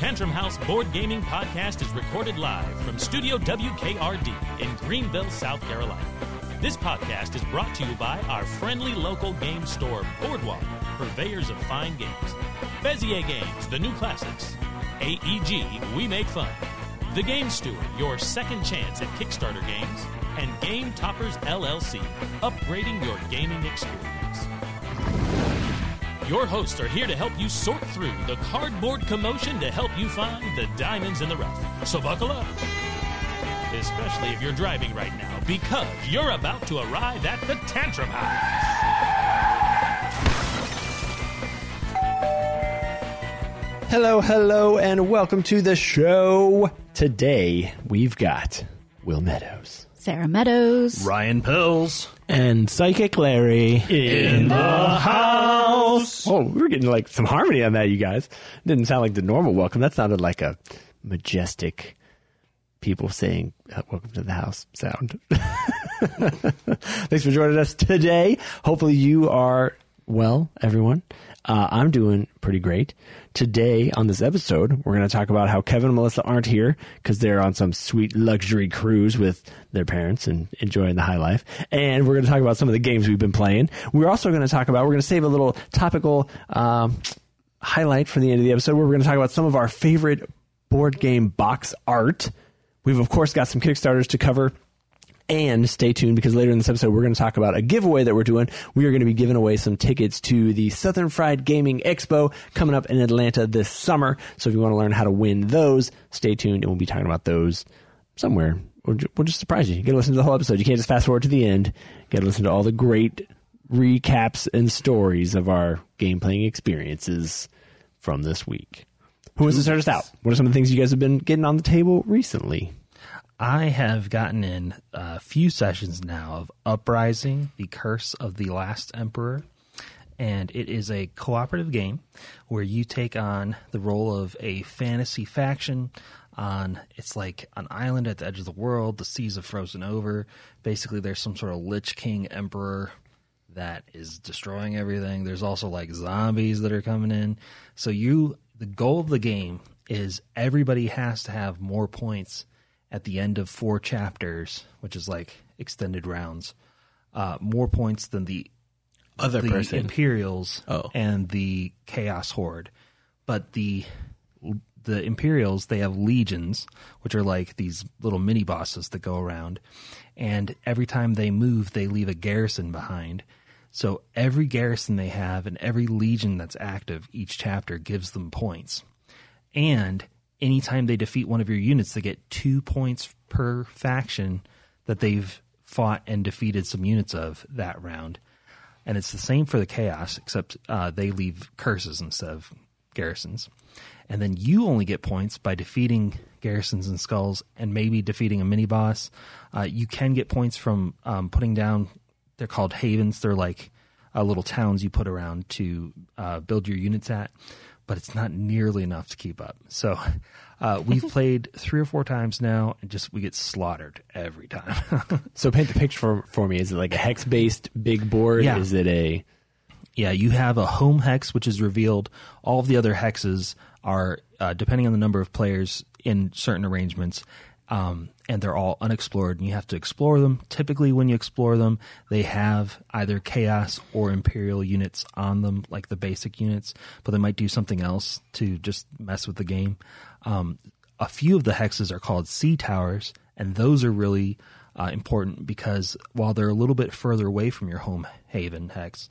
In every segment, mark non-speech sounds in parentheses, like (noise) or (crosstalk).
Tantrum House Board Gaming Podcast is recorded live from Studio WKRD in Greenville, South Carolina. This podcast is brought to you by our friendly local game store, Boardwalk, purveyors of fine games. Bezier Games, the new classics. AEG, we make fun. The Game Steward, your second chance at Kickstarter games. And Game Toppers LLC, upgrading your gaming experience. Your hosts are here to help you sort through the cardboard commotion to help you find the diamonds in the rough. So buckle up. Especially if you're driving right now, because you're about to arrive at the Tantrum House. Hello, hello, and welcome to the show. Today we've got Will Meadows, Sarah Meadows, Ryan Pills, and Psychic Larry in the house. Oh, we were getting like some harmony on that, you guys. Didn't sound like the normal welcome. That sounded like a majestic people saying uh, "Welcome to the house" sound. (laughs) Thanks for joining us today. Hopefully, you are well, everyone. Uh, I'm doing pretty great. Today on this episode, we're going to talk about how Kevin and Melissa aren't here because they're on some sweet luxury cruise with their parents and enjoying the high life. And we're going to talk about some of the games we've been playing. We're also going to talk about, we're going to save a little topical um, highlight for the end of the episode where we're going to talk about some of our favorite board game box art. We've, of course, got some Kickstarters to cover. And stay tuned because later in this episode, we're going to talk about a giveaway that we're doing. We are going to be giving away some tickets to the Southern Fried Gaming Expo coming up in Atlanta this summer. So if you want to learn how to win those, stay tuned and we'll be talking about those somewhere. We'll, just surprise you. You got to listen to the whole episode. You can't just fast forward to the end. You got to listen to all the great recaps and stories of our game playing experiences from this week. Who wants to start us out? What are some of the things you guys have been getting on the table recently? I have gotten in a few sessions now of Uprising, The Curse of the Last Emperor. And it is a cooperative game where you take on the role of a fantasy faction on it's like an island at the edge of the world, the seas have frozen over. Basically there's some sort of Lich King Emperor that is destroying everything. There's also like zombies that are coming in. So you the goal of the game is everybody has to have more points at the end of four chapters, which is like extended rounds, uh, more points than the other the person. Imperials Oh. and the Chaos Horde. But the the Imperials they have legions, which are like these little mini bosses that go around, and every time they move, they leave a garrison behind. So every garrison they have and every legion that's active each chapter gives them points. And anytime they defeat one of your units, they get two points per faction that they've fought and defeated some units of that round. And it's the same for the chaos, except uh, they leave curses instead of garrisons. And then you only get points by defeating garrisons and skulls and maybe defeating a mini boss. Uh, you can get points from um, putting down, they're called havens. They're like uh, little towns you put around to uh, build your units at, but it's not nearly enough to keep up. So uh, we've (laughs) played three or four times now, and just we get slaughtered every time. (laughs) So paint the picture for, for me. Is it like a hex based big board? Yeah. Is it a Yeah, you have a home hex, which is revealed. All of the other hexes are, uh, depending on the number of players in certain arrangements, um, and they're all unexplored, and you have to explore them. Typically, when you explore them, they have either chaos or imperial units on them, like the basic units, but they might do something else to just mess with the game. Um, a few of the hexes are called sea towers, and those are really uh, important because while they're a little bit further away from your home haven hex,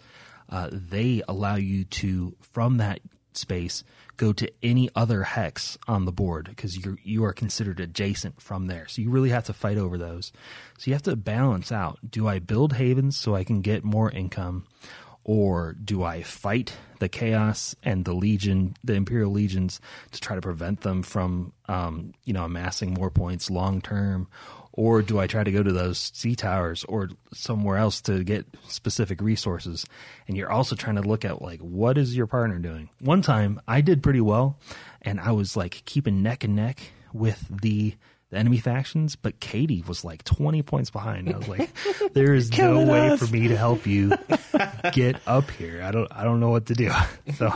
uh, they allow you to from that space go to any other hex on the board because you you are considered adjacent from there. So you really have to fight over those. So you have to balance out: do I build havens so I can get more income, or do I fight the chaos and the legion, the imperial legions, to try to prevent them from, um, you know, amassing more points long term? Or do I try to go to those sea towers or somewhere else to get specific resources? And you're also trying to look at like, what is your partner doing? One time I did pretty well and I was like keeping neck and neck with the the enemy factions, but Katie was like 20 points behind. I was like, (laughs) there is no Killing way us. for me to help you (laughs) get up here. I don't, I don't know what to do. (laughs) So,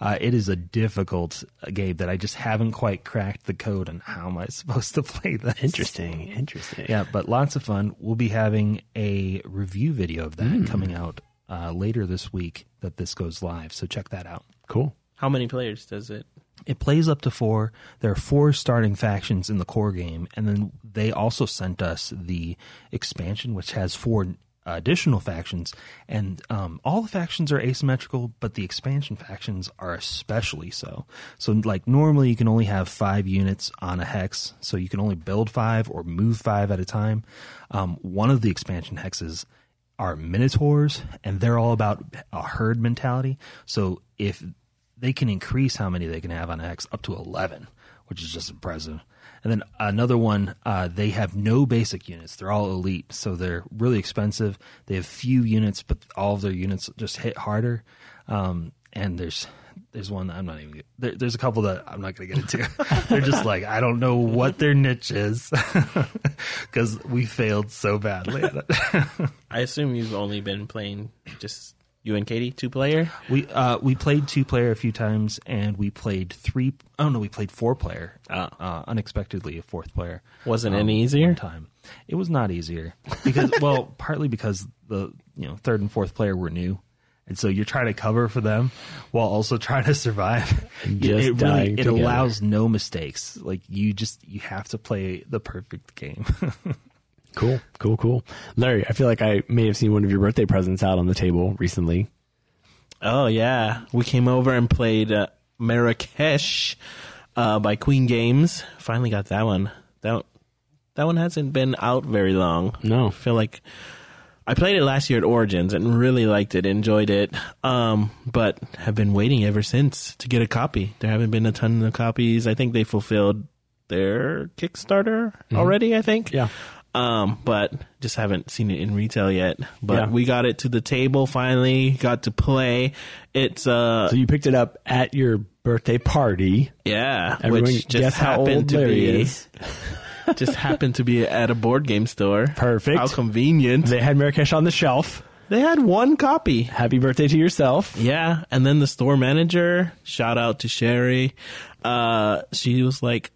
uh, it is a difficult uh, game that I just haven't quite cracked the code on how am I supposed to play this. Interesting. Interesting. Yeah, but lots of fun. We'll be having a review video of that coming out uh, later this week that this goes live. So check that out. Cool. How many players does it? It plays up to four. There are four starting factions in the core game, and then they also sent us the expansion, which has four additional factions. And um, all the factions are asymmetrical, but the expansion factions are especially so. So, like normally, you can only have five units on a hex, so you can only build five or move five at a time. Um, one of the expansion hexes are minotaurs, and they're all about a herd mentality. So if they can increase how many they can have on X up to 11, which is just impressive. And then another one, uh, they have no basic units. They're all elite, so they're really expensive. They have few units, but all of their units just hit harder. Um, and there's there's one I'm not even. There, there's a couple that I'm not going to get into. (laughs) (laughs) they're just like I don't know what their niche is (laughs) because we failed so badly at it. I assume you've only been playing just you and Katie, two player. We uh, we played two player a few times, and we played three. Oh no, we played four player. Oh. Uh, unexpectedly, a fourth player Wasn't um, any easier? Time, it was not easier because (laughs) well, partly because the you know third and fourth player were new, and so you're trying to cover for them while also trying to survive. Just it dying really it together. allows no mistakes. Like you just you have to play the perfect game. (laughs) Cool. Cool. Cool. Larry, I feel like I may have seen one of your birthday presents out on the table recently. Oh yeah, we came over and played uh, Marrakesh uh, by Queen Games. Finally got that one. That that one hasn't been out very long. No. I feel like I played it last year at Origins and really liked it, enjoyed it. Um, but have been waiting ever since to get a copy. There haven't been a ton of copies. I think they fulfilled their Kickstarter already. I think. Yeah. Um, but just haven't seen it in retail yet. But Yeah. we got it to the table finally. Got to play. It's uh, So you picked it up at your birthday party. yeah, Everyone which just guess how happened old to Larry be is. (laughs) just happened to be at a board game store. Perfect. How convenient. They had Marrakesh on the shelf. They had one copy. Happy birthday to yourself. Yeah, and then the store manager, shout out to Sherry, uh, she was like,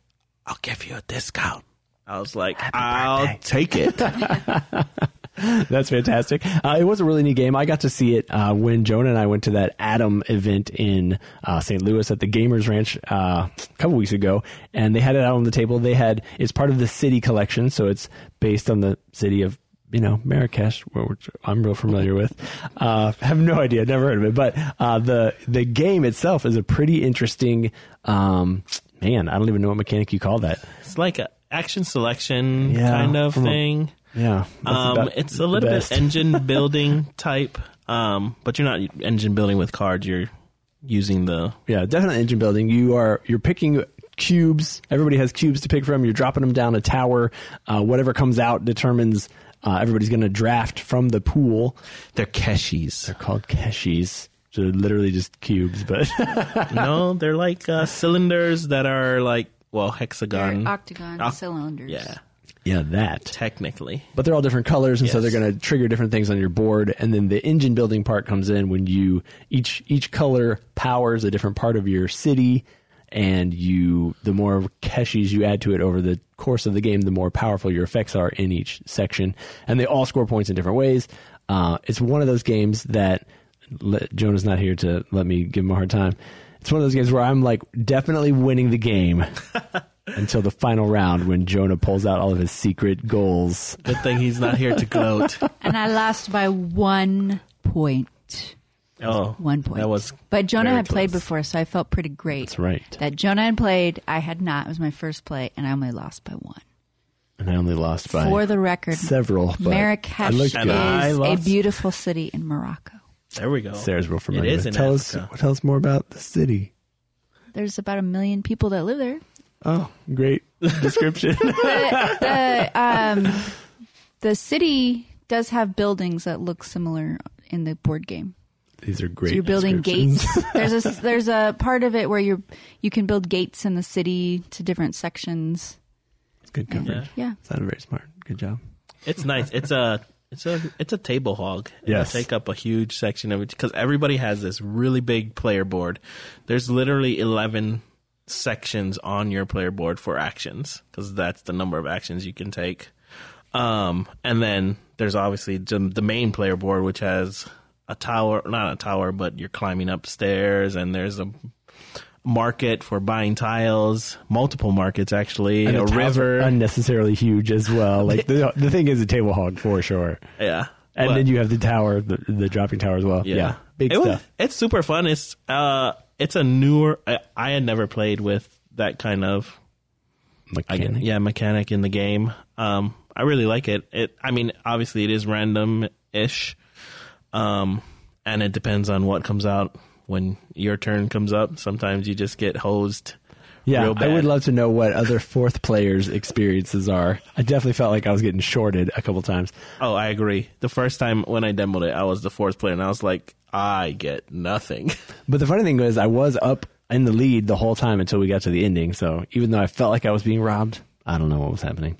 "I'll give you a discount." I was like, "I'll birthday." take it." (laughs) That's fantastic. Uh, it was a really neat game. I got to see it uh, when Jonah and I went to that Adam event in uh, St. Louis at the Gamers Ranch uh, a couple weeks ago, and they had it out on the table. They had it's part of the city collection, so it's based on the city of you know Marrakesh, which I'm real familiar with. Uh, have no idea, never heard of it, but uh, the the game itself is a pretty interesting. Um, man, I don't even know what mechanic you call that. it's like a action selection Yeah, kind of from a- thing. Yeah, Um, it's a little bit engine (laughs) building type, um, but you're not engine building with cards. You're using the Yeah, definitely engine building. You are you're picking cubes. Everybody has cubes to pick from. You're dropping them down a tower. Uh, whatever comes out determines. Uh, everybody's going to draft from the pool. they're keshis. They're called keshis. They're literally just cubes, but (laughs) no, they're like uh, cylinders that are like well hexagon. They're octagon Oc- cylinders. yeah, yeah, that. technically. But they're all different colors, and so they're going to trigger different things on your board. And then the engine building part comes in when you each each color powers a different part of your city, and you the more keshis you add to it over the course of the game, the more powerful your effects are in each section. And they all score points in different ways. Uh, it's one of those games that let, Jonah's not here to let me give him a hard time. It's one of those games where I'm like definitely winning the game. (laughs) Until the final round when Jonah pulls out all of his secret goals. Good thing he's not here to gloat. (laughs) And I lost by one point. Oh, One point. That was But Jonah very had played before, so I felt pretty great. That's right. That Jonah had played, I had not. It was my first play, and I only lost by one. And I only lost by For the record, several. But Marrakesh I is And good. I a beautiful city in Morocco. There we go. Sarah's real familiar. It is with. in tell Africa. us. Tell us more about the city. There's about a million people that live there. Oh, great description. (laughs) the, the, um, the city does have buildings that look similar in the board game. These are great. So you're building gates. (laughs) there's a there's a part of it where you you can build gates in the city to different sections. It's good coverage. Yeah. Sounded very smart. Good job. It's nice. It's a it's a it's a table hog. Yes. take up a huge section of it because everybody has this really big player board. There's literally eleven sections on your player board for actions because that's the number of actions you can take. Um, and then there's obviously the the main player board which has a tower, not a tower, but you're climbing upstairs, and there's a market for buying tiles, multiple markets actually, And a the tiles are river. unnecessarily huge as well. Like (laughs) the the thing is a table hog for sure. yeah, And But- then you have the tower, the, the dropping tower as well. Yeah, big It was- stuff. it's super fun. It's uh, it's a newer. I, I had never played with that kind of I guess, Mechanic. yeah mechanic in the game. Um, I really like it. It. I mean, obviously, it is random ish, um, and it depends on what comes out when your turn comes up. Sometimes you just get hosed. Yeah, real I would love to know what other fourth players' experiences are. I definitely felt like I was getting shorted a couple times. Oh, I agree. The first time when I demoed it, I was the fourth player, and I was like, I get nothing. (laughs) But the funny thing was, I was up in the lead the whole time until we got to the ending. So even though I felt like I was being robbed, I don't know what was happening.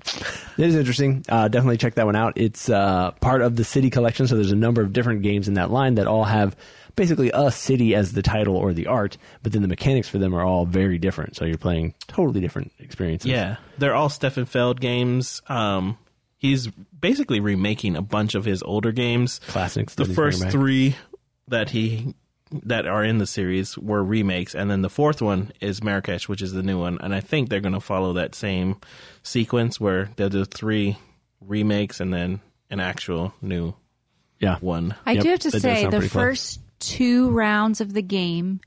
It is interesting. Uh, definitely check that one out. It's uh, part of the city collection. So there's a number of different games in that line that all have basically a city as the title or the art, but then the mechanics for them are all very different. So you're playing totally different experiences. Yeah, they're all Stefan Feld games. Um, he's basically remaking a bunch of his older games. Classics The first three that he that are in the series were remakes, and then the fourth one is Marrakesh, which is the new one. And I think they're going to follow that same sequence where they'll do three remakes and then an actual new Yeah. one. I Yep, do have to that say the first two rounds of the game,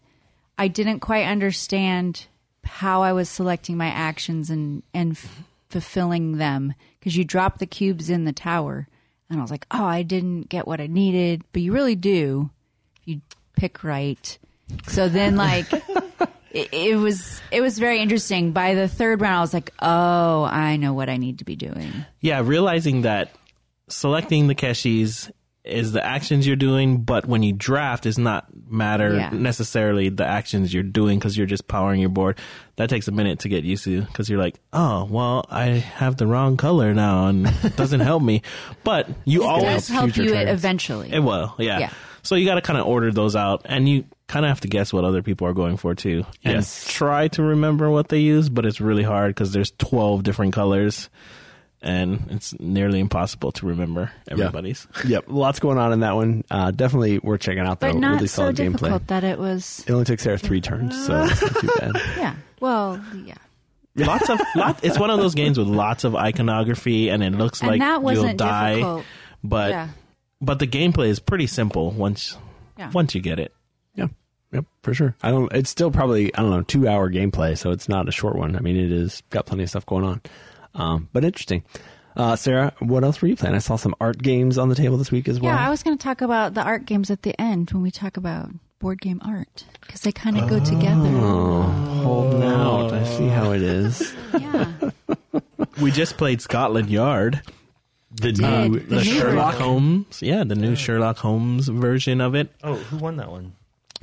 I didn't quite understand how I was selecting my actions and and f- fulfilling them because you drop the cubes in the tower, and I was like, oh, I didn't get what I needed, but you really do. if You pick right. So then, like, (laughs) it, it was it was very interesting. By the third round, I was like, oh, I know what I need to be doing. Yeah, realizing that selecting the Keshis is the actions you're doing, but when you draft is not matter Yeah. necessarily the actions you're doing because you're just powering your board. That takes a minute to get used to because you're like, oh, well, I have the wrong color now and it doesn't help me. But you always It always does help you turns. eventually. it will, yeah. Yeah. So you got to kind of order those out, and you kind of have to guess what other people are going for too, and Yes. try to remember what they use. But it's really hard because there's twelve different colors, and it's nearly impossible to remember everybody's. (laughs) Yep. Lots going on in that one. Uh, definitely worth checking out, though. but not really so solid difficult gameplay. that it was. It only took Sarah three turns, so it's not too bad. (laughs) Yeah. Well, yeah. (laughs) lots of lot. It's one of those games with lots of iconography, and it looks And like that you'll wasn't die. difficult. But Yeah. but the gameplay is pretty simple once Yeah. once you get it. Yeah. Yep, for sure. I don't. It's still probably I don't know two hour gameplay, so it's not a short one. I mean, it is got plenty of stuff going on, um, but interesting. Uh, Sarah, what else were you playing? I saw some art games on the table this week as well. Yeah, I was going to talk about the art games at the end when we talk about board game art because they kind of go Oh. together. holding out. I see how it is. (laughs) Yeah. We just played Scotland Yard. The Did. new, The the new Sherlock version. Holmes, yeah, the new Sherlock Holmes version of it. Oh, who won that one?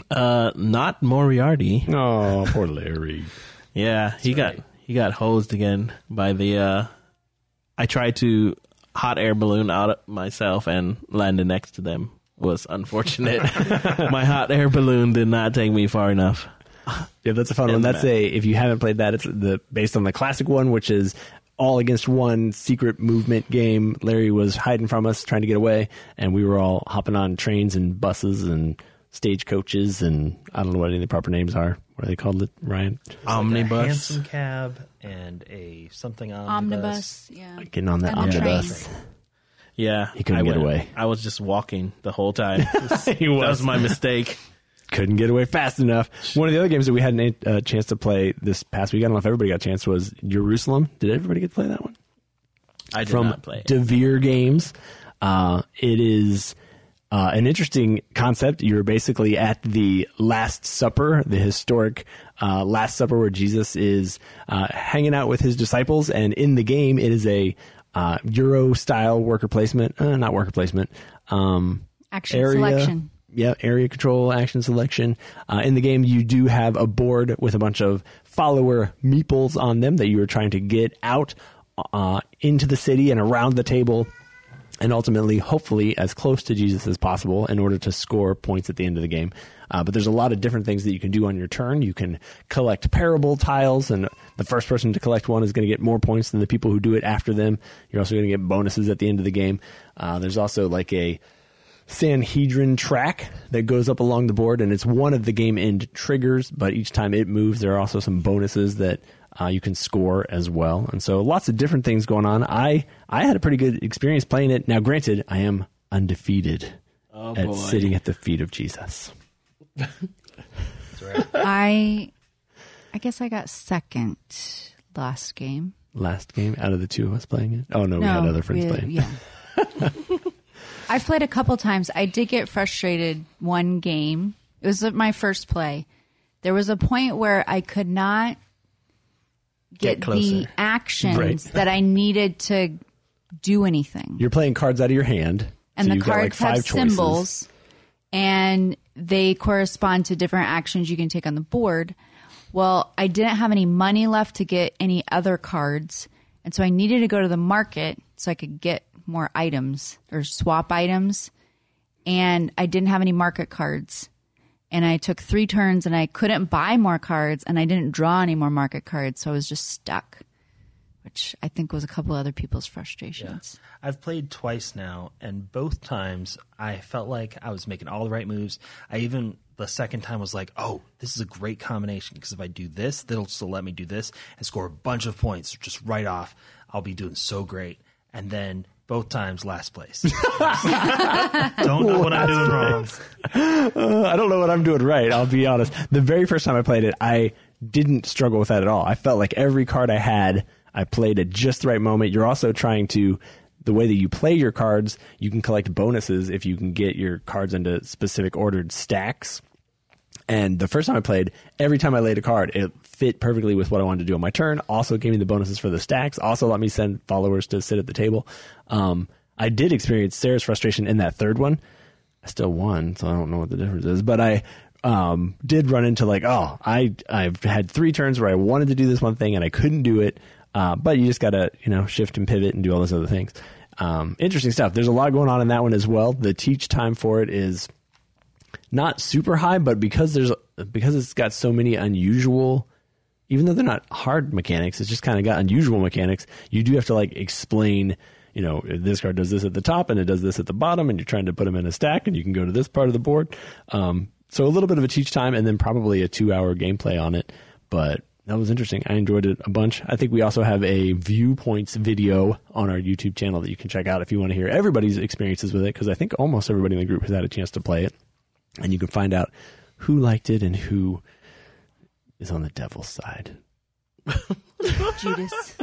Uh, not Moriarty. oh, poor Larry. (laughs) Yeah, he got he got hosed again by the. uh I tried to hot air balloon out myself and landed next to them. Was unfortunate. (laughs) My hot air balloon did not take me far enough. Yeah, that's a fun one. That's map. a if you haven't played that, it's the based on the classic one, which is all against one secret movement game. Larry was hiding from us, trying to get away, and we were all hopping on trains and buses and stagecoaches and I don't know what any of the proper names are. What are they called? It Ryan A Omnibus. hansom cab and a something omnibus. Omnibus. Yeah. getting on that And omnibus. train. Yeah, He couldn't I get went- away. I was just walking the whole time. (laughs) He That was. was my mistake. Couldn't get away fast enough. One of the other games that we had a uh, chance to play this past week, I don't know if everybody got a chance, was Jerusalem. Did everybody get to play that one? I did from not play. it. Devir Games. Uh, it is uh, an interesting concept. You're basically at the Last Supper, the historic uh, Last Supper, where Jesus is uh, hanging out with his disciples, and in the game, it is a uh, Euro style worker placement, uh, not worker placement. Um, Action area, selection. Yeah, area control, action selection. Uh, in the game, you do have a board with a bunch of follower meeples on them that you are trying to get out uh, into the city and around the table and ultimately, hopefully, as close to Jesus as possible in order to score points at the end of the game. Uh, but there's a lot of different things that you can do on your turn. You can collect parable tiles, and the first person to collect one is going to get more points than the people who do it after them. You're also going to get bonuses at the end of the game. Uh, there's also like a Sanhedrin track that goes up along the board, and it's one of the game end triggers. But each time it moves, there are also some bonuses that uh, you can score as well, and so lots of different things going on. I I had a pretty good experience playing it. Now, granted, I am undefeated Oh, at boy. sitting at the feet of Jesus. (laughs) I, I guess I got second last game. Last game out of the two of us playing it. Oh no, we had other friends we- playing. Yeah. (laughs) I've played a couple times. I did get frustrated one game. It was my first play. There was a point where I could not Get get, the actions Right. that I needed to do anything. You're playing cards out of your hand, and so the you've like, cards have choices. symbols and they correspond to different actions you can take on the board. Well, I didn't have any money left to get any other cards, and so I needed to go to the market so I could get more items or swap items. And I didn't have any market cards. And I took three turns and I couldn't buy more cards and I didn't draw any more market cards. So I was just stuck, which I think was a couple other people's frustrations. I've played twice now, and both times I felt like I was making all the right moves. I even the second time was like, "Oh, this is a great combination because if I do this, that'll still let me do this and score a bunch of points just right off. I'll be doing so great." And then both times, last place. (laughs) Don't know what I'm doing wrong. Uh, I don't know what I'm doing right. I'll be honest. The very first time I played it, I didn't struggle with that at all. I felt like every card I had, I played at just the right moment. You're also trying to, the way that you play your cards, you can collect bonuses if you can get your cards into specific ordered stacks. And the first time I played, every time I laid a card, it fit perfectly with what I wanted to do on my turn. Also gave me the bonuses for the stacks. Also let me send followers to sit at the table. Um, I did experience Sarah's frustration in that third one. I still won, so I don't know what the difference is. But I um, did run into like, oh, I I've had three turns where I wanted to do this one thing and I couldn't do it. Uh, but you just gotta you know shift and pivot and do all those other things. Um, interesting stuff. There's a lot going on in that one as well. The teach time for it is not super high, but because there's because it's got so many unusual, even though they're not hard mechanics, it's just kind of got unusual mechanics. You do have to like explain, you know, this card does this at the top and it does this at the bottom, and you're trying to put them in a stack, and you can go to this part of the board. Um, so a little bit of a teach time, and then probably a two hour gameplay on it, but. That was interesting. I enjoyed it a bunch. I think we also have a viewpoints video on our YouTube channel that you can check out if you want to hear everybody's experiences with it, because I think almost everybody in the group has had a chance to play it and you can find out who liked it and who is on the devil's side. Judas.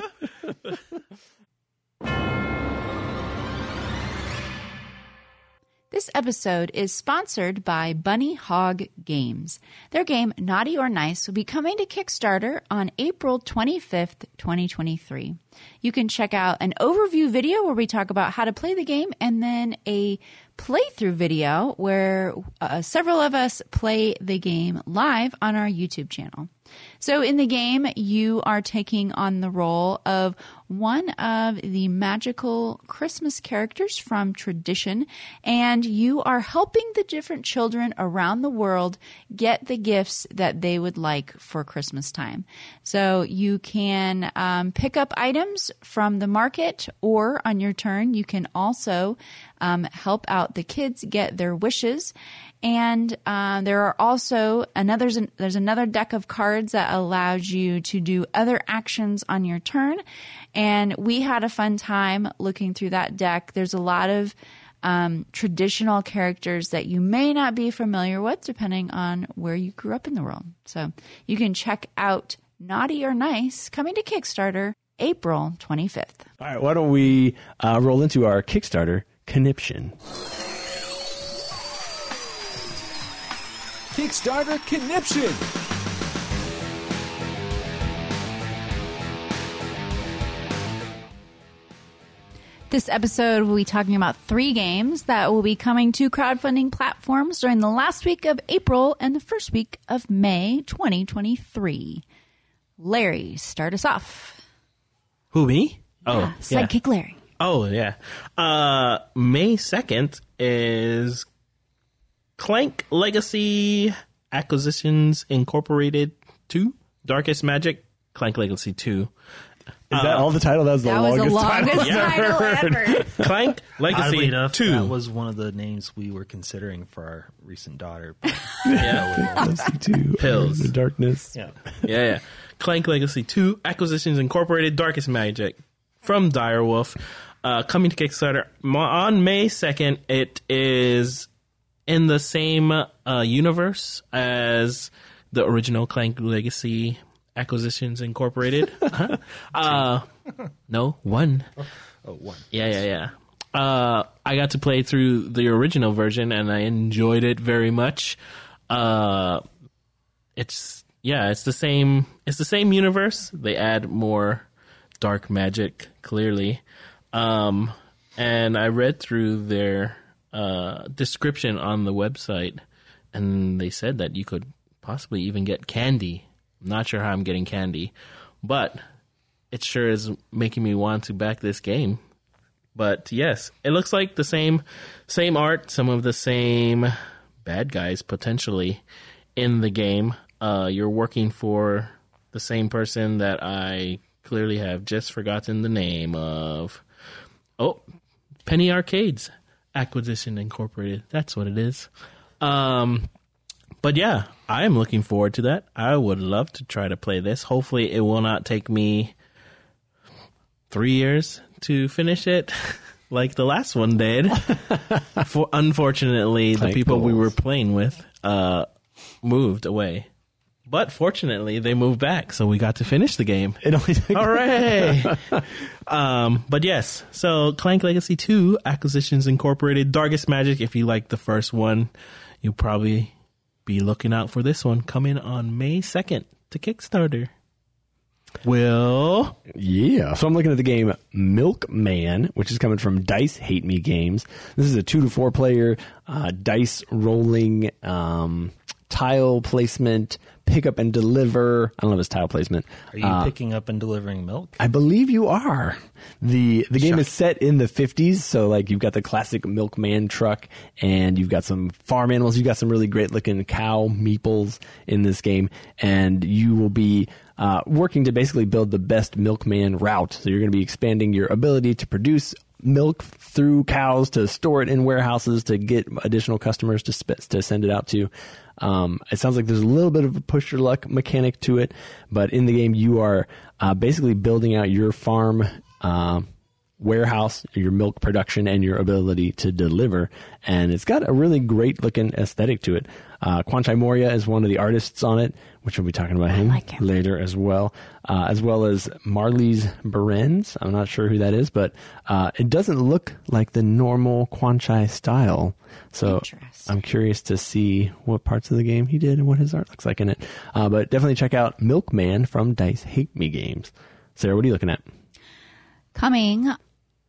This episode is sponsored by Bunnyhog Games. Their game, Naughty or Nice, will be coming to Kickstarter on April 25th, 2023. You can check out an overview video where we talk about how to play the game and then a playthrough video where uh, several of us play the game live on our YouTube channel. So in the game, you are taking on the role of one of the magical Christmas characters from tradition, and you are helping the different children around the world get the gifts that they would like for Christmas time. So you can um, pick up items from the market, or on your turn, you can also um, help out the kids get their wishes. And uh, there are also another there's another deck of cards that allows you to do other actions on your turn. And we had a fun time looking through that deck. There's a lot of um, traditional characters that you may not be familiar with, depending on where you grew up in the world. So you can check out Naughty or Nice coming to Kickstarter April 25th. All right, why don't we uh, roll into our Kickstarter conniption? Kickstarter Conniption. This episode, we'll be talking about three games that will be coming to crowdfunding platforms during the last week of April and the first week of May 2023. Larry, start us off. Who me? Oh, Yeah, yeah. Sidekick Larry. Oh yeah. Uh May 2nd is Clank Legacy Acquisitions Incorporated 2 Darkest Magic Clank Legacy 2. Is that all the title? That was the That was longest, the longest title. (laughs) title ever. Clank Oddly Legacy enough, 2. that was one of the names we were considering for our recent daughter. but- (laughs) yeah. (laughs) Legacy two, Pills. The darkness. yeah. yeah, yeah. Clank Legacy 2 Acquisitions Incorporated Darkest Magic from Direwolf. Uh, coming to Kickstarter Ma- on May 2nd. It is in the same uh, universe as the original Clank Legacy Acquisitions Incorporated. (laughs) uh, no, one. Oh, one. Yeah, yeah, yeah. Uh, I got to play through the original version and I enjoyed it very much. Uh, it's yeah, it's the same. It's the same universe. They add more dark magic, clearly. Um, and I read through their uh, description on the website, and they said that you could possibly even get candy. Not sure how I'm getting candy, but it sure is making me want to back this game. But yes, it looks like the same same art, some of the same bad guys potentially in the game. Uh, you're working for the same person that I clearly have just forgotten the name of. Oh, Penny Arcades Acquisition Incorporated. That's what it is. Um, but yeah, I'm looking forward to that. I would love to try to play this. Hopefully, it will not take me three years to finish it (laughs) like the last one did. (laughs) For, unfortunately, the people we were playing with uh, moved away. But fortunately, they moved back, so we got to finish the game. It only took (laughs) Hooray! um, but yes, so Clank Legacy 2, Acquisitions Incorporated, Darkest Magic. If you like the first one, you'll probably be looking out for this one coming on May 2nd to Kickstarter. Will. Yeah. So I'm looking at the game Milkman, which is coming from Dice Hate Me Games. This is a two to four player uh, dice rolling um, tile placement, pick up and deliver. I don't know if it's tile placement. Are you picking up and delivering milk? I believe you are. the The game is set in the 50s, so like you've got the classic milkman truck, and you've got some farm animals. You've got some really great looking cow meeples in this game, and you will be uh, working to basically build the best milkman route. So you're going to be expanding your ability to produce milk through cows, to store it in warehouses, to get additional customers to sp- to send it out to. Um, it sounds like there's a little bit of a push your luck mechanic to it, but in the game you are uh, basically building out your farm uh, warehouse, your milk production, and your ability to deliver. And it's got a really great looking aesthetic to it. Uh, Kwanchai Moriya is one of the artists on it, which we'll be talking about him, like him. later as well, uh, as well as Marley's Berens. I'm not sure who that is, but uh, it doesn't look like the normal Kwanchai style. So I'm curious to see what parts of the game he did and what his art looks like in it. Uh, but definitely check out Milkman from Dice Hate Me Games. Sarah, what are you looking at? Coming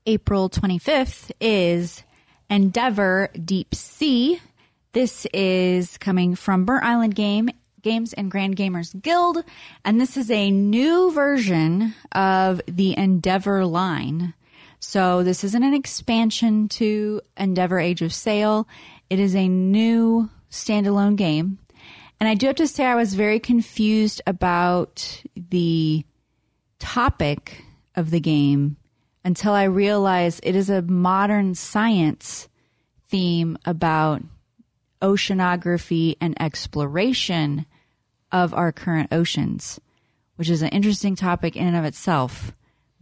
April 25th is Endeavor Deep Sea. This is coming from Burnt Island Game Games and Grand Gamers Guild, and this is a new version of the Endeavor line. So this isn't an expansion to Endeavor Age of Sail. It is a new standalone game. And I do have to say I was very confused about the topic of the game until I realized it is a modern science theme about oceanography and exploration of our current oceans, which is an interesting topic in and of itself.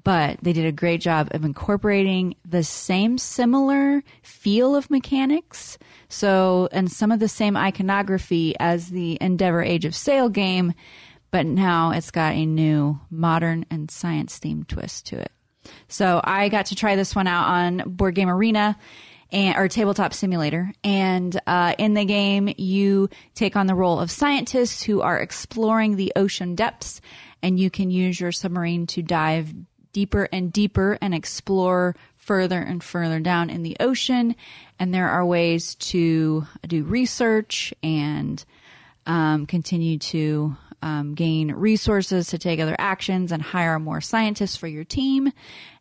But they did a great job of incorporating the same similar feel of mechanics. So, and some of the same iconography as the Endeavor Age of Sail game, but now it's got a new modern and science themed twist to it. So I got to try this one out on Board Game Arena and or Tabletop Simulator. And uh, in the game, you take on the role of scientists who are exploring the ocean depths, and you can use your submarine to dive deeper and deeper and explore further and further down in the ocean. And there are ways to do research and um, continue to um, gain resources to take other actions and hire more scientists for your team.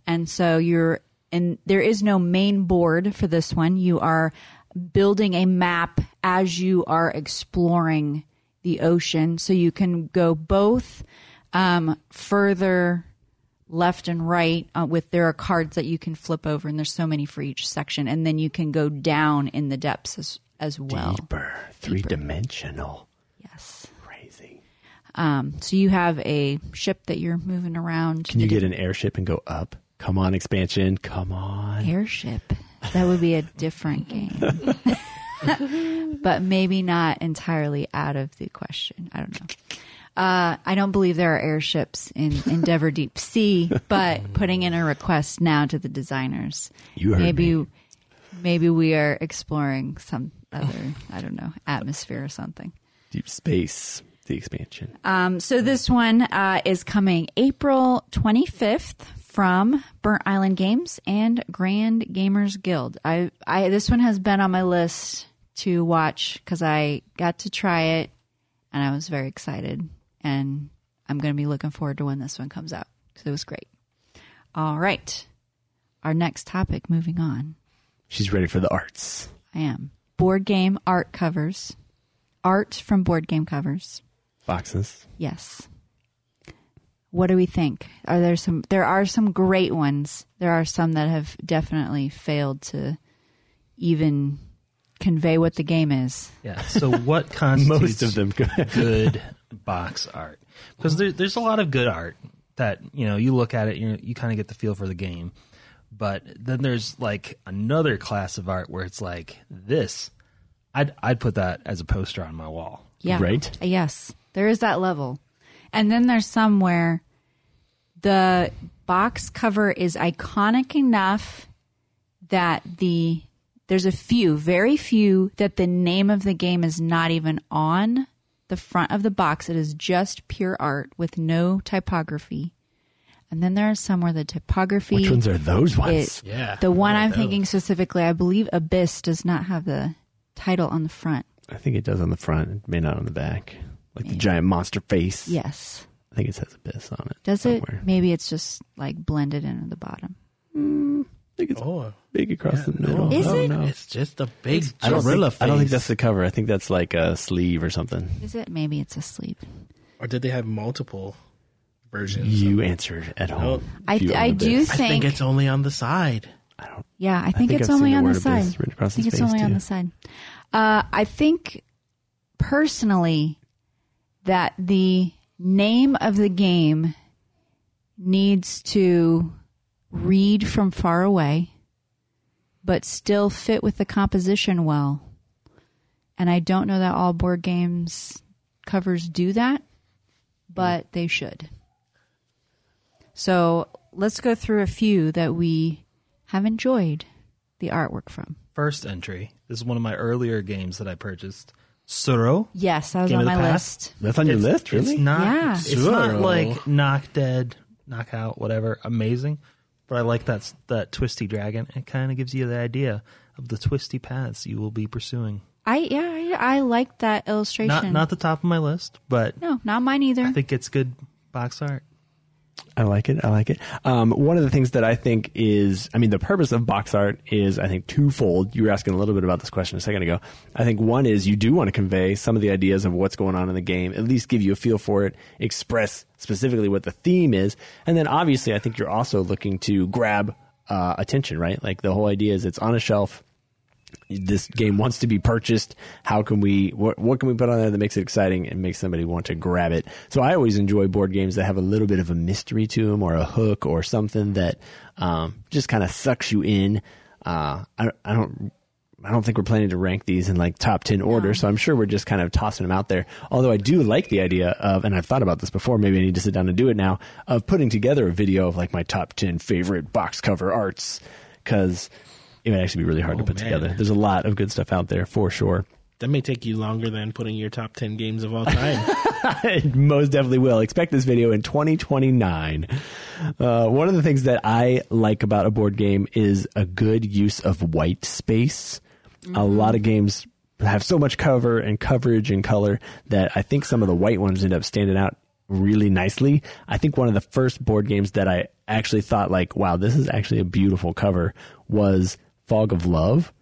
And so you're, and there is no main board for this one. You are building a map as you are exploring the ocean. So you can go both um, further left and right uh, with there are cards that you can flip over and there's so many for each section and then you can go down in the depths as, as well Deeper, three dimensional. yes Crazy. um, so you have a ship that you're moving around Can you get an airship and go up? Come on, expansion. Come on. airship that would be a different game (laughs) but maybe not entirely out of the question i don't know uh, I don't believe there are airships in Endeavor Deep Sea, but putting in a request now to the designers. You heard maybe me. maybe we are exploring some other I don't know atmosphere or something. Deep space, the expansion. Um, so this one uh, is coming April 25th from Burnt Island Games and Grand Gamers Guild. I, I this one has been on my list to watch because I got to try it and I was very excited. And I'm going to be looking forward to when this one comes out because it was great. All right, our next topic. Moving on. She's ready for the arts. I am board game art covers. Art from board game covers. Boxes. Yes. What do we think? Are there some there are some great ones. There are some that have definitely failed to even convey what the game is. Yeah. So what constitutes (laughs) Most of them. good box art? Because there, there's a lot of good art that you know you look at it, you you kind of get the feel for the game. But then there's like another class of art where it's like this. I'd I'd put that as a poster on my wall. Yeah. Right? Yes. There is that level. And then there's somewhere the box cover is iconic enough that the there's a few, very few that the name of the game is not even on the front of the box. It is just pure art with no typography. And then there are some where the typography Which ones are those ones? is Yeah, the one I I'm know thinking specifically, I believe Abyss does not have the title on the front. I think it does on the front. It may not on the back. Like the giant monster face. Yes. I think it says Abyss on it. Does somewhere. it? Maybe it's just like blended into the bottom. I think it's Oh, big across the no, middle. Is I it? know. It's just a big I gorilla think, I don't think that's the cover. I think that's like a sleeve or something. Is it? Maybe it's a sleeve. Or did they have multiple versions? You answered at home. I, If I do Abyss. I think, think it's only on the side. I don't. yeah, I think, think it's I've only on the side. Abyss written across I think it's face, only on the side. Uh, I think personally that the name of the game needs to read from far away, but still fit with the composition well. And I don't know that all board games covers do that, but mm. they should. So let's go through a few that we have enjoyed the artwork from. First entry. This is one of my earlier games that I purchased. Tsuro. Yes, that was Game on of the my past? list. That's on your It's- list, really? It's not. Yeah. It's not Tsuro. like knock dead, knock out, whatever. Amazing, but I like that that twisty dragon. It kind of gives you the idea of the twisty paths you will be pursuing. I yeah, I, I like that illustration. Not not the top of my list, but no, not mine either. I think it's good box art. I like it. I like it. Um, one of the things that I think is, I mean, the purpose of box art is, I think, twofold. You were asking a little bit about this question a second ago. I think one is you do want to convey some of the ideas of what's going on in the game, at least give you a feel for it, express specifically what the theme is, and then obviously, I think you're also looking to grab uh, attention, right? Like the whole idea is it's on a shelf this game wants to be purchased. How can we, what, what can we put on there that makes it exciting and makes somebody want to grab it? So I always enjoy board games that have a little bit of a mystery to them or a hook or something that, um, just kind of sucks you in. Uh, I, I don't, I don't think we're planning to rank these in like top 10 order, so I'm sure we're just kind of tossing them out there. Although I do like the idea of, and I've thought about this before, maybe I need to sit down and do it now, of putting together a video of like my top 10 favorite box cover arts. Cause it would actually be really hard to Oh, put man. together. There's a lot of good stuff out there for sure. That may take you longer than putting your top 10 games of all time. (laughs) it most definitely will. Expect this video in 2029. Uh, one of the things that I like about a board game is a good use of white space. A lot of games have so much cover and coverage and color that I think some of the white ones end up standing out really nicely. I think one of the first board games that I actually thought like, wow, this is actually a beautiful cover was Fog of Love.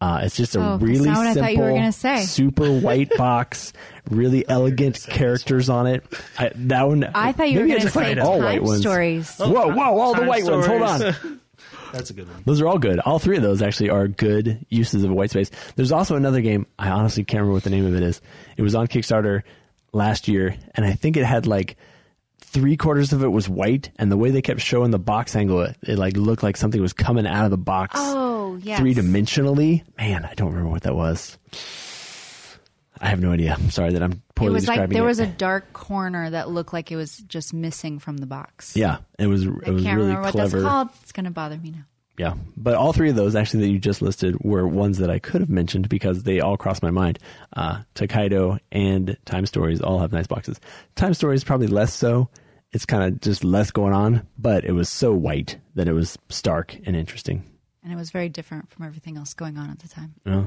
Uh, it's just a Oh, that's really not what I simple, thought you were say. super white (laughs) box, really elegant characters on it. I, that one, I thought you were going to just like say all time white ones. stories. Whoa, whoa, all the Time white ones. Hold on. (laughs) That's a good one. Those are all good. All three of those actually are good uses of a white space. There's also another game. I honestly can't remember what the name of it is. It was on Kickstarter last year, and I think it had like three quarters of it was white, and the way they kept showing the box angle, it, it like looked like something was coming out of the box Oh, yes. three dimensionally. Man, I don't remember what that was. I have no idea. I'm sorry that I'm poorly It was like there it. was a dark corner that looked like it was just missing from the box. yeah, it was. It I was can't really remember what clever. that's called. It's going to bother me now. Yeah, but all three of those actually that you just listed were ones that I could have mentioned because they all crossed my mind. Uh, Tokaido and Time Stories all have nice boxes. Time Stories probably less so. It's kind of just less going on, but it was so white that it was stark and interesting. And it was very different from everything else going on at the time. Yeah.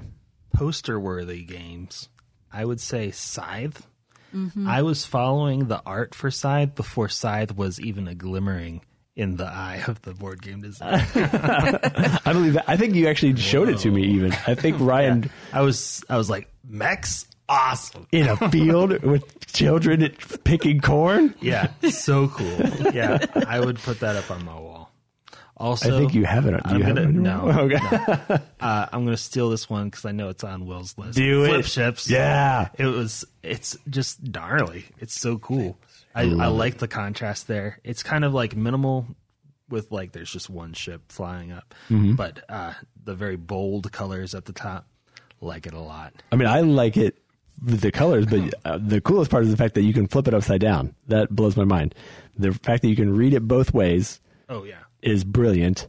Poster worthy games. I would say Scythe. Mm-hmm. I was following the art for Scythe before Scythe was even a glimmering in the eye of the board game design. (laughs) I believe that. I think you actually showed it to me. Even I think (laughs) Ryan I was I was like, mechs, awesome. in a field (laughs) with children picking corn. Yeah, so cool. Yeah, I would put that up on my wall. Also, I think you have it. Do I'm you gonna it on your no, wall? Okay. no. Uh, I'm gonna steal this one because I know it's on Will's list. Do it. Ships. Yeah. it was. It's just gnarly. It's so cool. I, I like the contrast there. It's kind of like minimal with like there's just one ship flying up, Mm-hmm. but uh, the very bold colors at the top. Like it a lot. I mean, I like it with the colors, but uh, the coolest part is the fact that you can flip it upside down. That blows my mind. The fact that you can read it both ways Oh yeah. is brilliant.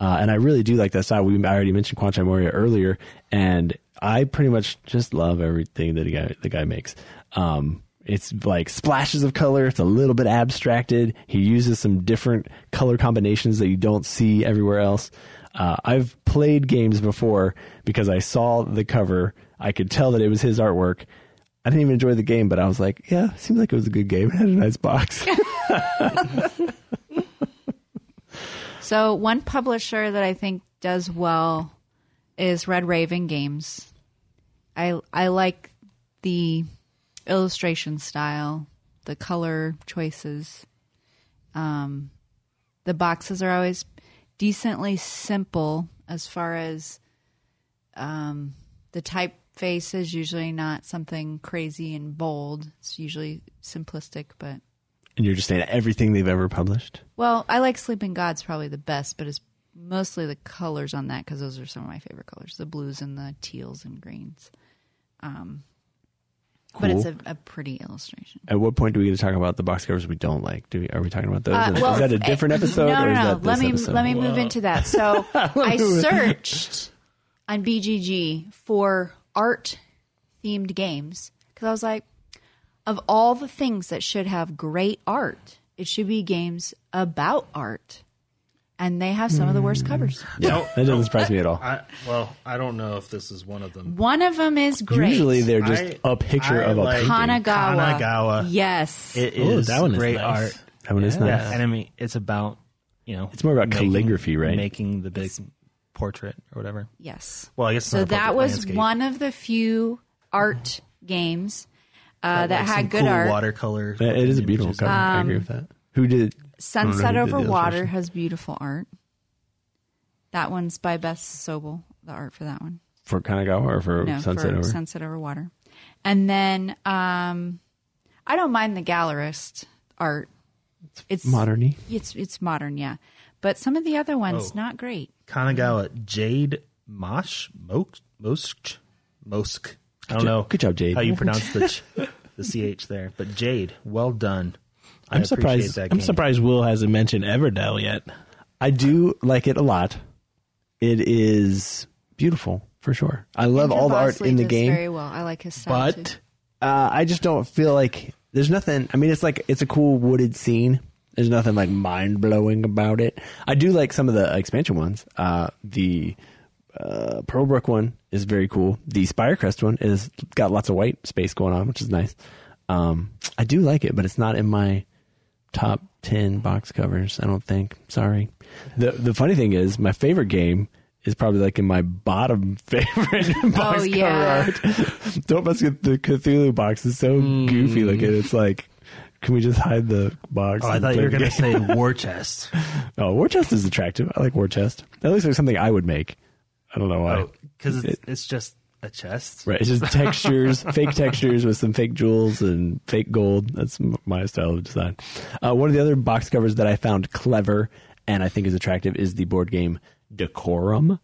Uh, and I really do like that style. We I already mentioned Kwanchai Moriya earlier, and I pretty much just love everything that the guy the guy makes. Um, it's like splashes of color. It's a little bit abstracted. He uses some different color combinations that you don't see everywhere else. Uh, I've played games before because I saw the cover. I could tell that it was his artwork. I didn't even enjoy the game, but I was like, yeah, seems like it was a good game. It had a nice box. (laughs) So one publisher that I think does well is Red Raven Games. I I like the illustration style, the color choices. Um, the boxes are always decently simple as far as um, the typeface is usually not something crazy and bold. It's usually simplistic, but and you're just saying everything they've ever published. well, I like Sleeping Gods probably the best, but it's mostly the colors on that because those are some of my favorite colors: the blues and the teals and greens. Um, But it's a, a pretty illustration. At what point do we get to talk about the box covers we don't like? Do we, are we talking about those? Uh, is that a different (laughs) eh, episode? No, or no, is no. Let me episode? let me move into that. So (laughs) I searched on BGG for art themed games because I was like, of all the things that should have great art, it should be games about art, and they have some of the worst covers. Yeah, that doesn't surprise me at all. I, well, I don't know if this is one of them. One of them is great. Usually they're just I- a picture I of a like- painting. Kanagawa. Kanagawa. Yes. It is that one is great nice. art. That one is nice. Yeah, and I mean, it's about you know, It's more about making- calligraphy, right? Making the big portrait or whatever. yes. Well, I guess it's So not that portrait, was landscape. one of the few art games uh, that Like some had good cool art. watercolor. That- it is a beautiful images. cover. I agree with that. Who did? Sunset I don't know who Over did Water has beautiful art. That one's by Beth Sobel, the art for that one. For Kanagawa or for No, Sunset for Over? Sunset Over Water. And then um, I don't mind the gallerist art. It's Moderny. It's it's modern, yeah. But some of the other ones Oh. not great. Kanagawa Jade Mosh Mosk Mosk Mosk. I don't know. good job, Jade. How you (laughs) pronounce the ch- the ch there? But Jade, well done. I I'm appreciate surprised. That I'm game. surprised Will hasn't mentioned Everdell yet. I do like it a lot. It is beautiful for sure. I love all the art Bosley in the does game. Very well. I like his style too. but uh, I just don't feel like there's nothing. I mean, it's like it's a cool wooded scene. There's nothing like mind blowing about it. I do like some of the expansion ones. Uh, the uh, Pearlbrook one is very cool. The Spirecrest one is got lots of white space going on, which is nice. Um, I do like it, but it's not in my top ten box covers. I don't think. Sorry. The the funny thing is, my favorite game is probably like in my bottom (laughs) favorite box Oh, yeah. cover art. (laughs) don't mess with the Cthulhu box. It's so goofy looking. It's like. Can we just hide the box? Oh, I thought you were going to say (laughs) war chest. Oh, War Chest is attractive. I like War Chest. At least like something I would make. I don't know why. Because it's, it's just a chest. Right. It's just textures, (laughs) fake textures with some fake jewels and fake gold. That's my style of design. Uh, one of the other box covers that I found clever and I think is attractive is the board game Decorum.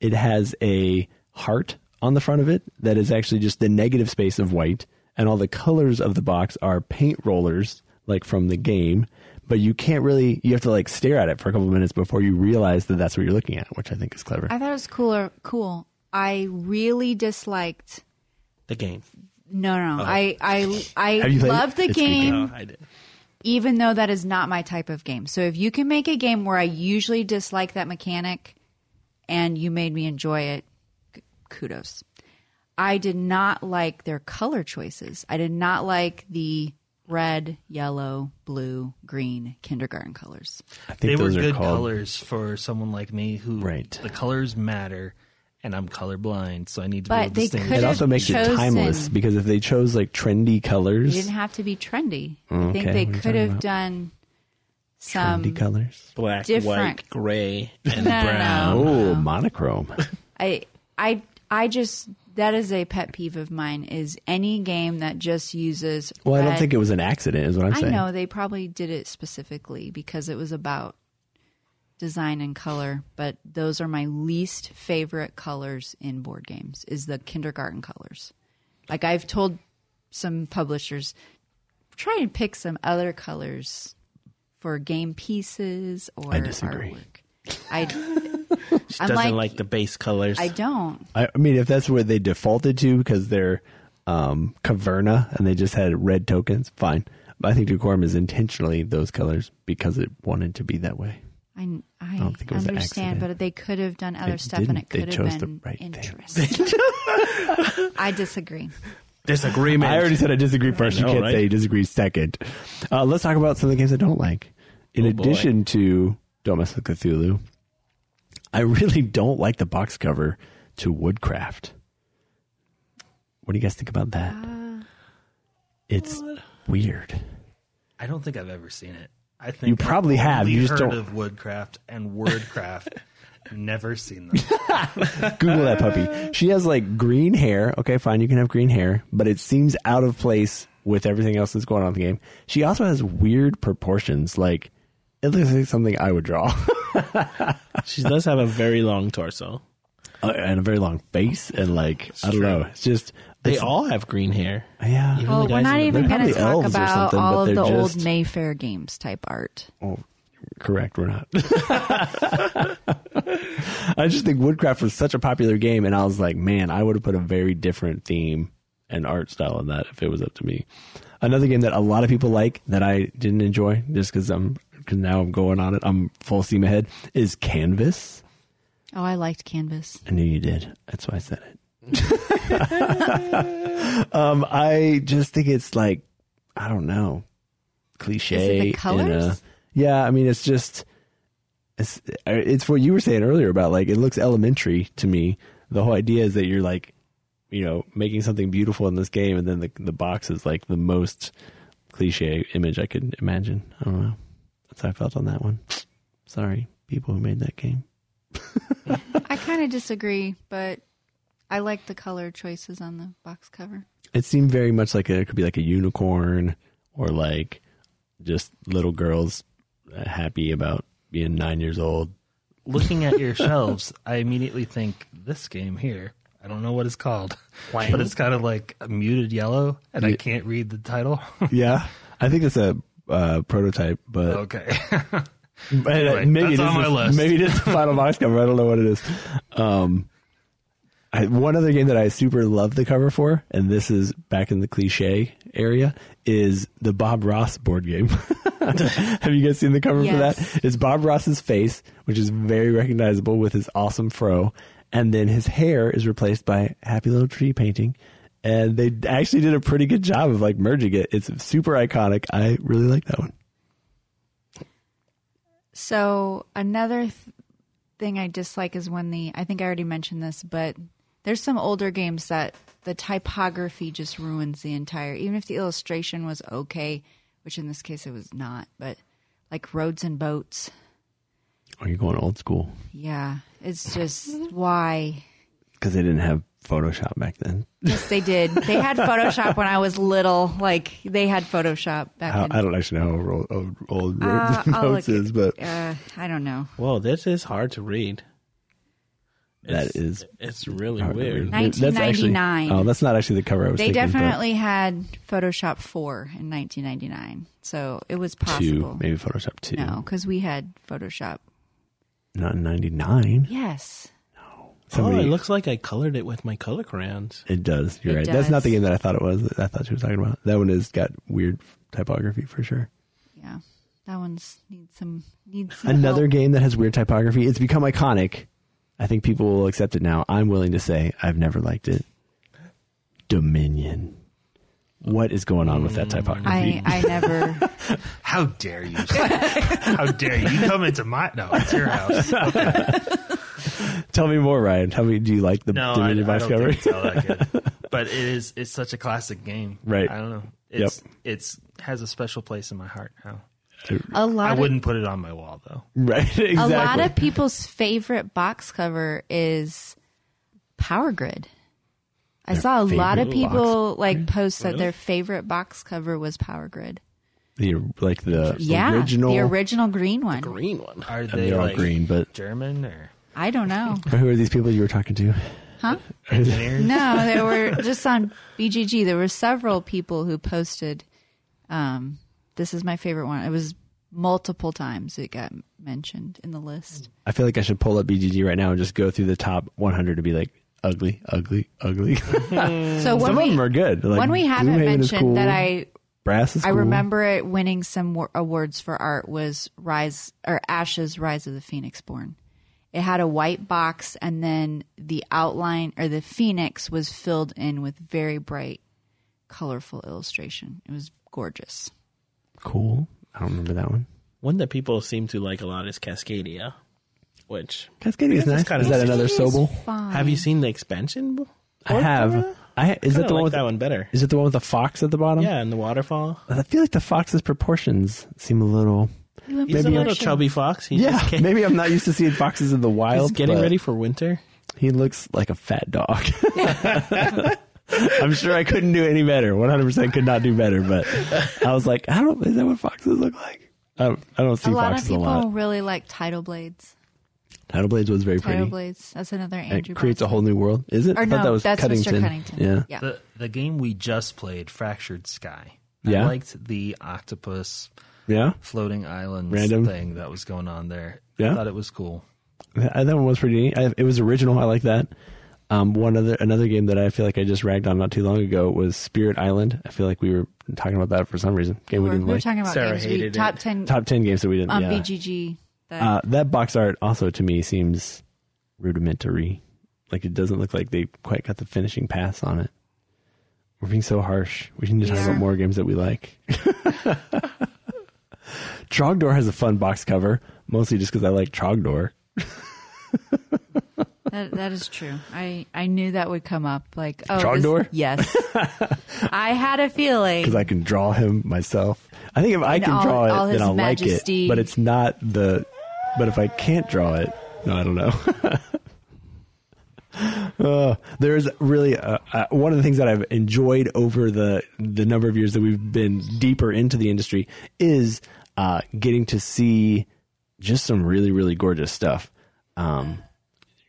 It has a heart on the front of it that is actually just the negative space of white, and all the colors of the box are paint rollers, like from the game. But you can't really, you have to like stare at it for a couple of minutes before you realize that that's what you're looking at, which I think is clever. I thought it was cooler. Cool. I really disliked. The game. No, no, no. I, I, I Have you love the It's game. Oh, I did. even though that is not my type of game. So if you can make a game where I usually dislike that mechanic and you made me enjoy it, kudos. I did not like their color choices. I did not like the red, yellow, blue, green kindergarten colors. I think They were those are good called, colors for someone like me who Right. the colors matter and I'm colorblind, so I need to be able to they distinguish. could It also makes it timeless because if they chose like trendy It colors, didn't have to be trendy. I think they could have about? done some. trendy colors. Black, Different. white, gray, and No, no, no. brown. Oh, monochrome. I I I just that is a pet peeve of mine is any game that just uses Well, I don't think it was an accident, is what I'm I saying. know they probably did it specifically because it was about design and color, but those are my least favorite colors in board games is the kindergarten colors. Like I've told some publishers try and pick some other colors for game pieces or I disagree. artwork. I She I'm doesn't like- like, the base colors. I don't. I, I mean, if that's where they defaulted to because they're um, Caverna and they just had red tokens, fine. But I think Decorum is intentionally those colors because it wanted to be that way. I, I, don't think it was an understand, but they could have done other They stuff and didn't. it They could have chose the been right thing. interesting. (laughs) I disagree. Disagreement. I already said I disagree first. You know, can't right? say you disagree second. Uh, let's talk about some of the games I don't like. In Oh, addition to Don't Mess with Cthulhu, I really don't like the box cover to Woodcraft. What do you guys think about that? Uh, it's weird. I don't think I've ever seen it. I think You probably I've have. only You just heard don't- of woodcraft and wordcraft. (laughs) Never seen them. (laughs) Google that puppy. She has like green hair. Okay, fine, you can have green hair, but it seems out of place with everything else that's going on in the game. She also has weird proportions. Like it looks like something I would draw, (laughs) She does have a very long torso. Uh, and a very long face, and like I don't true. know. It's just They it's- all have green hair. yeah. Even Well, the we're not even going to talk about all of the just- old Mayfair games type art. Oh, correct. We're not. (laughs) I just think Woodcraft was such a popular game, and I was like, man, I would have put a very different theme and art style in that if it was up to me. Another game that a lot of people like that I didn't enjoy, just because I'm because now I'm going on it, I'm full steam ahead, is Canvas. Oh, I liked Canvas. I knew you did. That's why I said it. (laughs) um, I just think it's like I don't know, cliche. Is it the in a- colors? yeah, I mean, it's just it's it's what you were saying earlier about like it looks elementary to me. The whole idea is that you're like, you know, making something beautiful in this game, and then the the box is like the most cliche image I could imagine. I don't know. That's how I felt on that one. Sorry, people who made that game. I kind of disagree, but I like the color choices on the box cover. It seemed very much like a, it could be like a unicorn or like just little girls uh, happy about being nine years old. Looking at your (laughs) shelves, I immediately think this game here. I don't know what it's called, (laughs) but it's kind of like a muted yellow, and I can't read the title. Yeah, (laughs) I think it's a uh, prototype, but okay, (laughs) but Anyway, maybe that's it is on my the, list. Maybe it is the final box cover. I don't know what it is. Um, I, one other game that I super love the cover for, and this is back in the cliche area, is the Bob Ross board game. (laughs) Have you guys seen the cover Yes. for that? It's Bob Ross's face, which is very recognizable with his awesome fro, and then his hair is replaced by Happy Little Tree painting. And they actually did a pretty good job of like merging it. It's super iconic. I really like that one. So another th- thing I dislike is when the I think I already mentioned this, but there's some older games that the typography just ruins the entire. Even if the illustration was okay, which in this case it was not, but like roads and boats. Are you going old school? Yeah, it's just why. Because they didn't have Photoshop back then. Yes, they did. They had (laughs) Photoshop when I was little. Like they had Photoshop back I, in. I don't actually know how old, old, old Uh, roads and I'll boats look is, at- but uh, I don't know. Whoa, this is hard to read. that It's- is It's really weird. read. That's actually- 1999. oh, that's not actually the cover I was They thinking. but definitely had Photoshop 4 in 1999. So it was two, possible. maybe Photoshop two. No, because we had Photoshop. Not in '99. Yes. Somebody, oh, it looks like I colored it with my color crayons. It does. You're It right. That's not the game that I thought it was. I thought you were talking about. That one has got weird typography for sure. Yeah. That one's needs some needs some Another help. game that has weird typography. It's become iconic. I think people will accept it now. I'm willing to say I've never liked it. Dominion. What is going on with that mm. typography? I, I never (laughs) How dare you? (laughs) How dare you? You come into my no, it's your house. (laughs) (laughs) Tell me more, Ryan. Tell me, do you like the No, I, I don't box think cover? it's all that good. (laughs) But it is. It's such a classic game. Right. I don't know. It's it's has a special place in my heart now. a lot I of wouldn't put it on my wall though. right, exactly. (laughs) a lot of people's favorite box cover is Power Grid. I Their saw a lot of people box like post that their favorite box cover was Power Grid. the like the Yeah, original. the original green one. Green one. Are they all like green, but German or I don't know. who are these people you were talking to? Huh? engineers? No, there were just on BGG. There were several people who posted. Um, this is my favorite one. It was multiple times it got mentioned in the list. I feel like I should pull up BGG right now and just go through the top 100 to be like ugly, ugly, ugly. (laughs) Some So when of we them are good. Like when we haven't Gloomhaven mentioned cool. that I Brass is I cool. remember it winning some awards for art was Rise or Ashes Rise of the Phoenixborn. It had a white box and then the outline or the phoenix was filled in with very bright, colorful illustration. It was gorgeous. Cool. I don't remember that one. One that people seem to like a lot is Cascadia, which Cascadia is nice. kinda Is that another Sobel? have you seen the expansion? I have. I is Kinda it the one with that one better? Is it the one with the fox at the bottom? Yeah, and the waterfall. I feel like the fox's proportions seem a little. He's Maybe a I'm- little chubby fox. He yeah, just maybe I'm not used to seeing foxes in the wild. He's getting ready for winter. He looks like a fat dog. (laughs) I'm sure I couldn't do any better. 100% could not do better. But I was like, I don't. Is that what foxes look like? I don't, I don't see a lot of foxes a people lot. really like Tidal Blades. Tidal Blades was very Tidal pretty. Blades. That's another Andrew. It Andrew. creates a whole new world. Is it? Or I thought no, that was that's Cuddington. Mr. Cuddington. Yeah. Yeah. The the game we just played, Fractured Sky. Yeah? I liked the octopus Yeah. floating islands Random. thing that was going on there. Yeah? I thought it was cool. I, that one was pretty neat. I, it was original. I like that. Um, one other another game that I feel like I just ragged on not too long ago was Spirit Island. I feel like we were talking about that for some reason. Game we We're, didn't we're like. talking about Sarah games. We, hated top it. ten Top ten games that we didn't. on yeah. BGG. That, Uh, that box art also to me seems rudimentary. Like it doesn't look like they quite got the finishing pass on it. We're being so harsh. We need to We talk about more games that we like. (laughs) Trogdor has a fun box cover, mostly just because I like Trogdor. That that is true. I I knew that would come up. Like oh, Trogdor? this- yes. I had a feeling. because I can draw him myself. I think if I can all- draw it, then I'll like it. But it's not the. But if I can't draw it, no, I don't know. (laughs) Uh, there's really uh, uh, one of the things that I've enjoyed over the the number of years that we've been deeper into the industry is uh, getting to see just some really really gorgeous stuff. Um,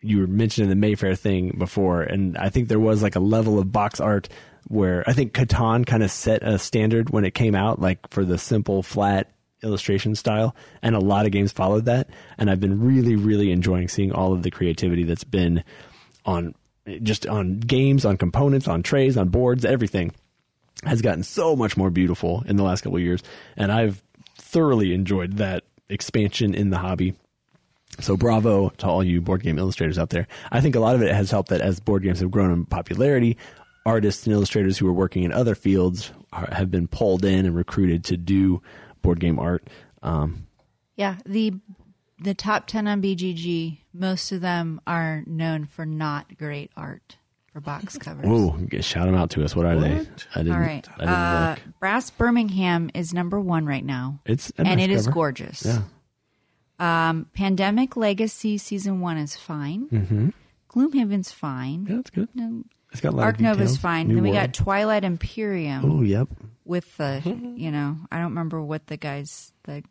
you were mentioning the Mayfair thing before, and I think there was like a level of box art where I think Catan kind of set a standard when it came out, like for the simple flat illustration style, and a lot of games followed that. And I've been really, really enjoying seeing all of the creativity that's been on just on games, on components, on trays, on boards, everything has gotten so much more beautiful in the last couple of years, and I've thoroughly enjoyed that expansion in the hobby. So bravo to all you board game illustrators out there. I think a lot of it has helped that as board games have grown in popularity, artists and illustrators who are working in other fields are, have been pulled in and recruited to do board game art. Um, Yeah, the the top ten on BGG, most of them are known for not great art for box (laughs) covers. Ooh, shout them out to us. What are they? I didn't. All right, I didn't uh, look. Brass Birmingham is number one right now, It's a and nice it is cover. gorgeous. Yeah. Um, Pandemic Legacy season one is fine. Mm-hmm. Gloomhaven's fine. Yeah, that's good. No, It's got a lot Arc of Nova's details. fine. New then we world. got Twilight Imperium Oh, yep. with the, (laughs) you know, I don't remember what the guys the.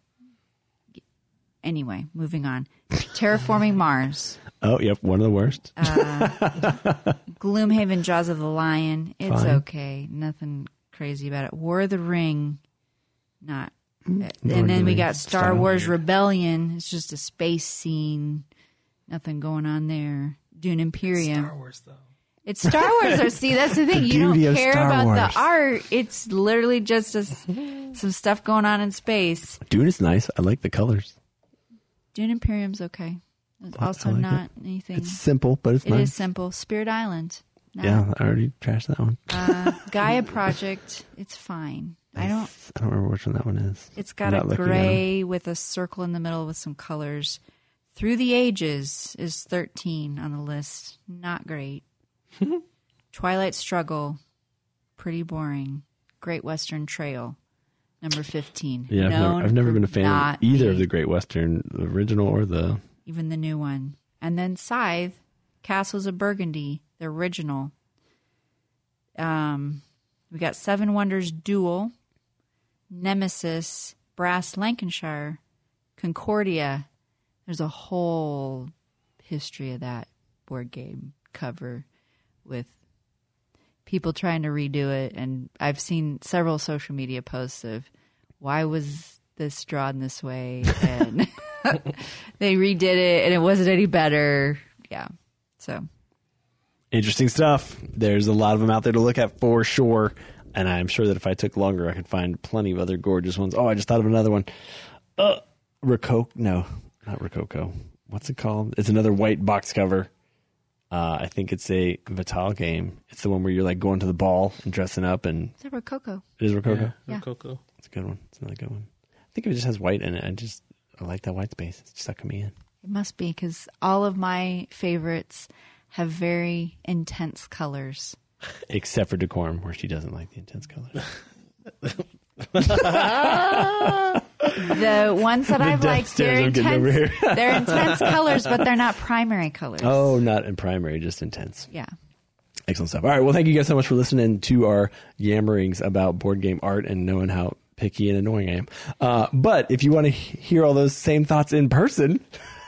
Anyway, moving on. Terraforming Mars, Oh, yep. One of the worst. Uh, Gloomhaven, Jaws of the Lion. It's Fine. okay. Nothing crazy about it. War of the Ring, not. Hmm. Lord of and the then we got Star style. Wars Rebellion. It's just a space scene. Nothing going on there. Dune Imperium. Star Wars, though. It's Star Wars. Or see, that's the thing. (laughs) The You don't care about Wars. the art. It's literally just a s some stuff going on in space. Dune is nice. I like the colors. Dune Imperium's okay. It's also like not anything. It's simple, but it's It is nice. simple. Spirit Island. No. Yeah, I already trashed that one. Uh, (laughs) Gaia Project. It's fine. I don't. I don't remember which one that one is. It's got a looking at gray with a circle in the middle with some colors. Through the Ages is 13 on the list. Not great. (laughs) Twilight Struggle, pretty boring. Great Western Trail, number 15. Yeah, I've never, I've never been a fan of either of the Great Western, the original or the. even the new one. And then Scythe, Castles of Burgundy, the original. Um, we got Seven Wonders Duel, Nemesis, Brass Lancashire, Concordia. There's a whole history of that board game cover with people trying to redo it. And I've seen several social media posts of why was this drawn this way? And (laughs) they redid it and it wasn't any better. Yeah. So Interesting stuff. There's a lot of them out there to look at for sure. And I'm sure that if I took longer, I could find plenty of other gorgeous ones. Oh, I just thought of another one. Uh, Rococo. No, not Rococo. What's it called? It's another white box cover. Uh, I think it's a Vital game. It's the one where you're like going to the ball and dressing up, and is that Rococo? it is Rococo. Yeah. Coco. It's a good one. It's another good one. I think it just has white in it. I just I like that white space. It's sucking me in. It must be because all of my favorites have very intense colors. (laughs) Except for Decorum, where she doesn't like the intense colors. (laughs) The ones that I've liked, they're stares I'm getting over intense. (laughs) they're intense colors, but they're not primary colors. Oh, not in primary, just intense. yeah. Excellent stuff. All right. Well, thank you guys so much for listening to our yammerings about board game art and knowing how picky and annoying I am. Uh, but if you want to hear all those same thoughts in person,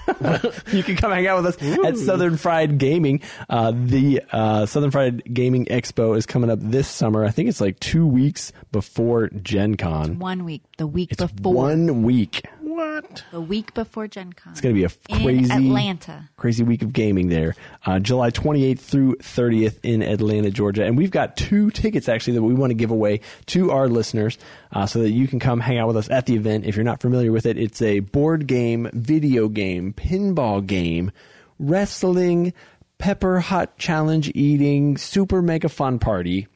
(laughs) you can come hang out with us at Southern Fried Gaming. Uh, the uh, Southern Fried Gaming Expo is coming up this summer. I think it's like two weeks before Gen Con. One week, the week It's before, one week. What? the week before Gen Con. It's going to be a in crazy Atlanta. crazy week of gaming there. Uh, July 28th through 30th in Atlanta, Georgia. And we've got two tickets actually that we want to give away to our listeners uh, so that you can come hang out with us at the event. If you're not familiar with it, it's a board game, video game, pinball game, wrestling, pepper hot challenge eating, super mega fun party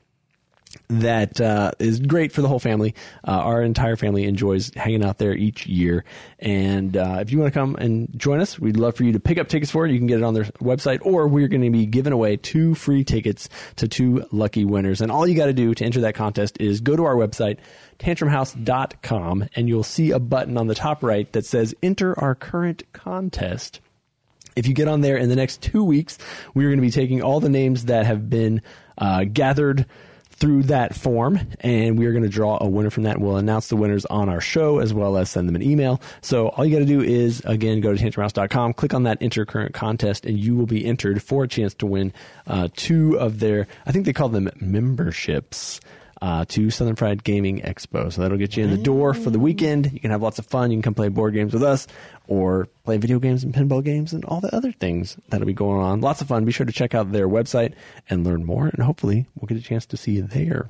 that uh, is great for the whole family. Uh, our entire family enjoys hanging out there each year. And uh, if you want to come and join us, we'd love for you to pick up tickets for it. You can get it on their website, or we're going to be giving away two free tickets to two lucky winners. And all you got to do to enter that contest is go to our website, tantrumhouse.com, and you'll see a button on the top right that says Enter Our Current Contest. If you get on there in the next two weeks, we're going to be taking all the names that have been uh, gathered through that form, and we are going to draw a winner from that. We'll announce the winners on our show as well as send them an email. So all you got to do is, again, go to tantrumhouse.com, click on that enter current contest, and you will be entered for a chance to win uh, two of their, I think they call them memberships uh, to Southern Fried Gaming Expo. So that'll get you in the door for the weekend. You can have lots of fun. You can come play board games with us or play video games and pinball games and all the other things that'll be going on. Lots of fun. Be sure to check out their website and learn more. And hopefully we'll get a chance to see you there.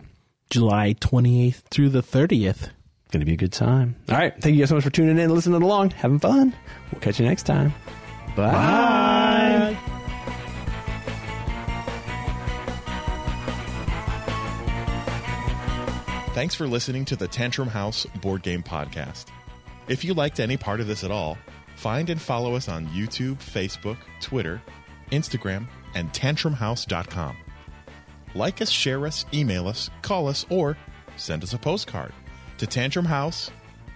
July 28th through the 30th. It's Going to be a good time. All right. Thank you guys so much for tuning in, listening along, having fun. We'll catch you next time. Bye. Thanks for listening to the Tantrum House Board Game Podcast. If you liked any part of this at all, find and follow us on YouTube, Facebook, Twitter, Instagram, and tantrumhouse.com. Like us, share us, email us, call us, or send us a postcard to Tantrum House,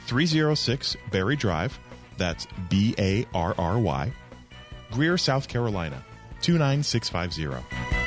306 Barry Drive. That's B A R R Y, Greer, South Carolina, 29650.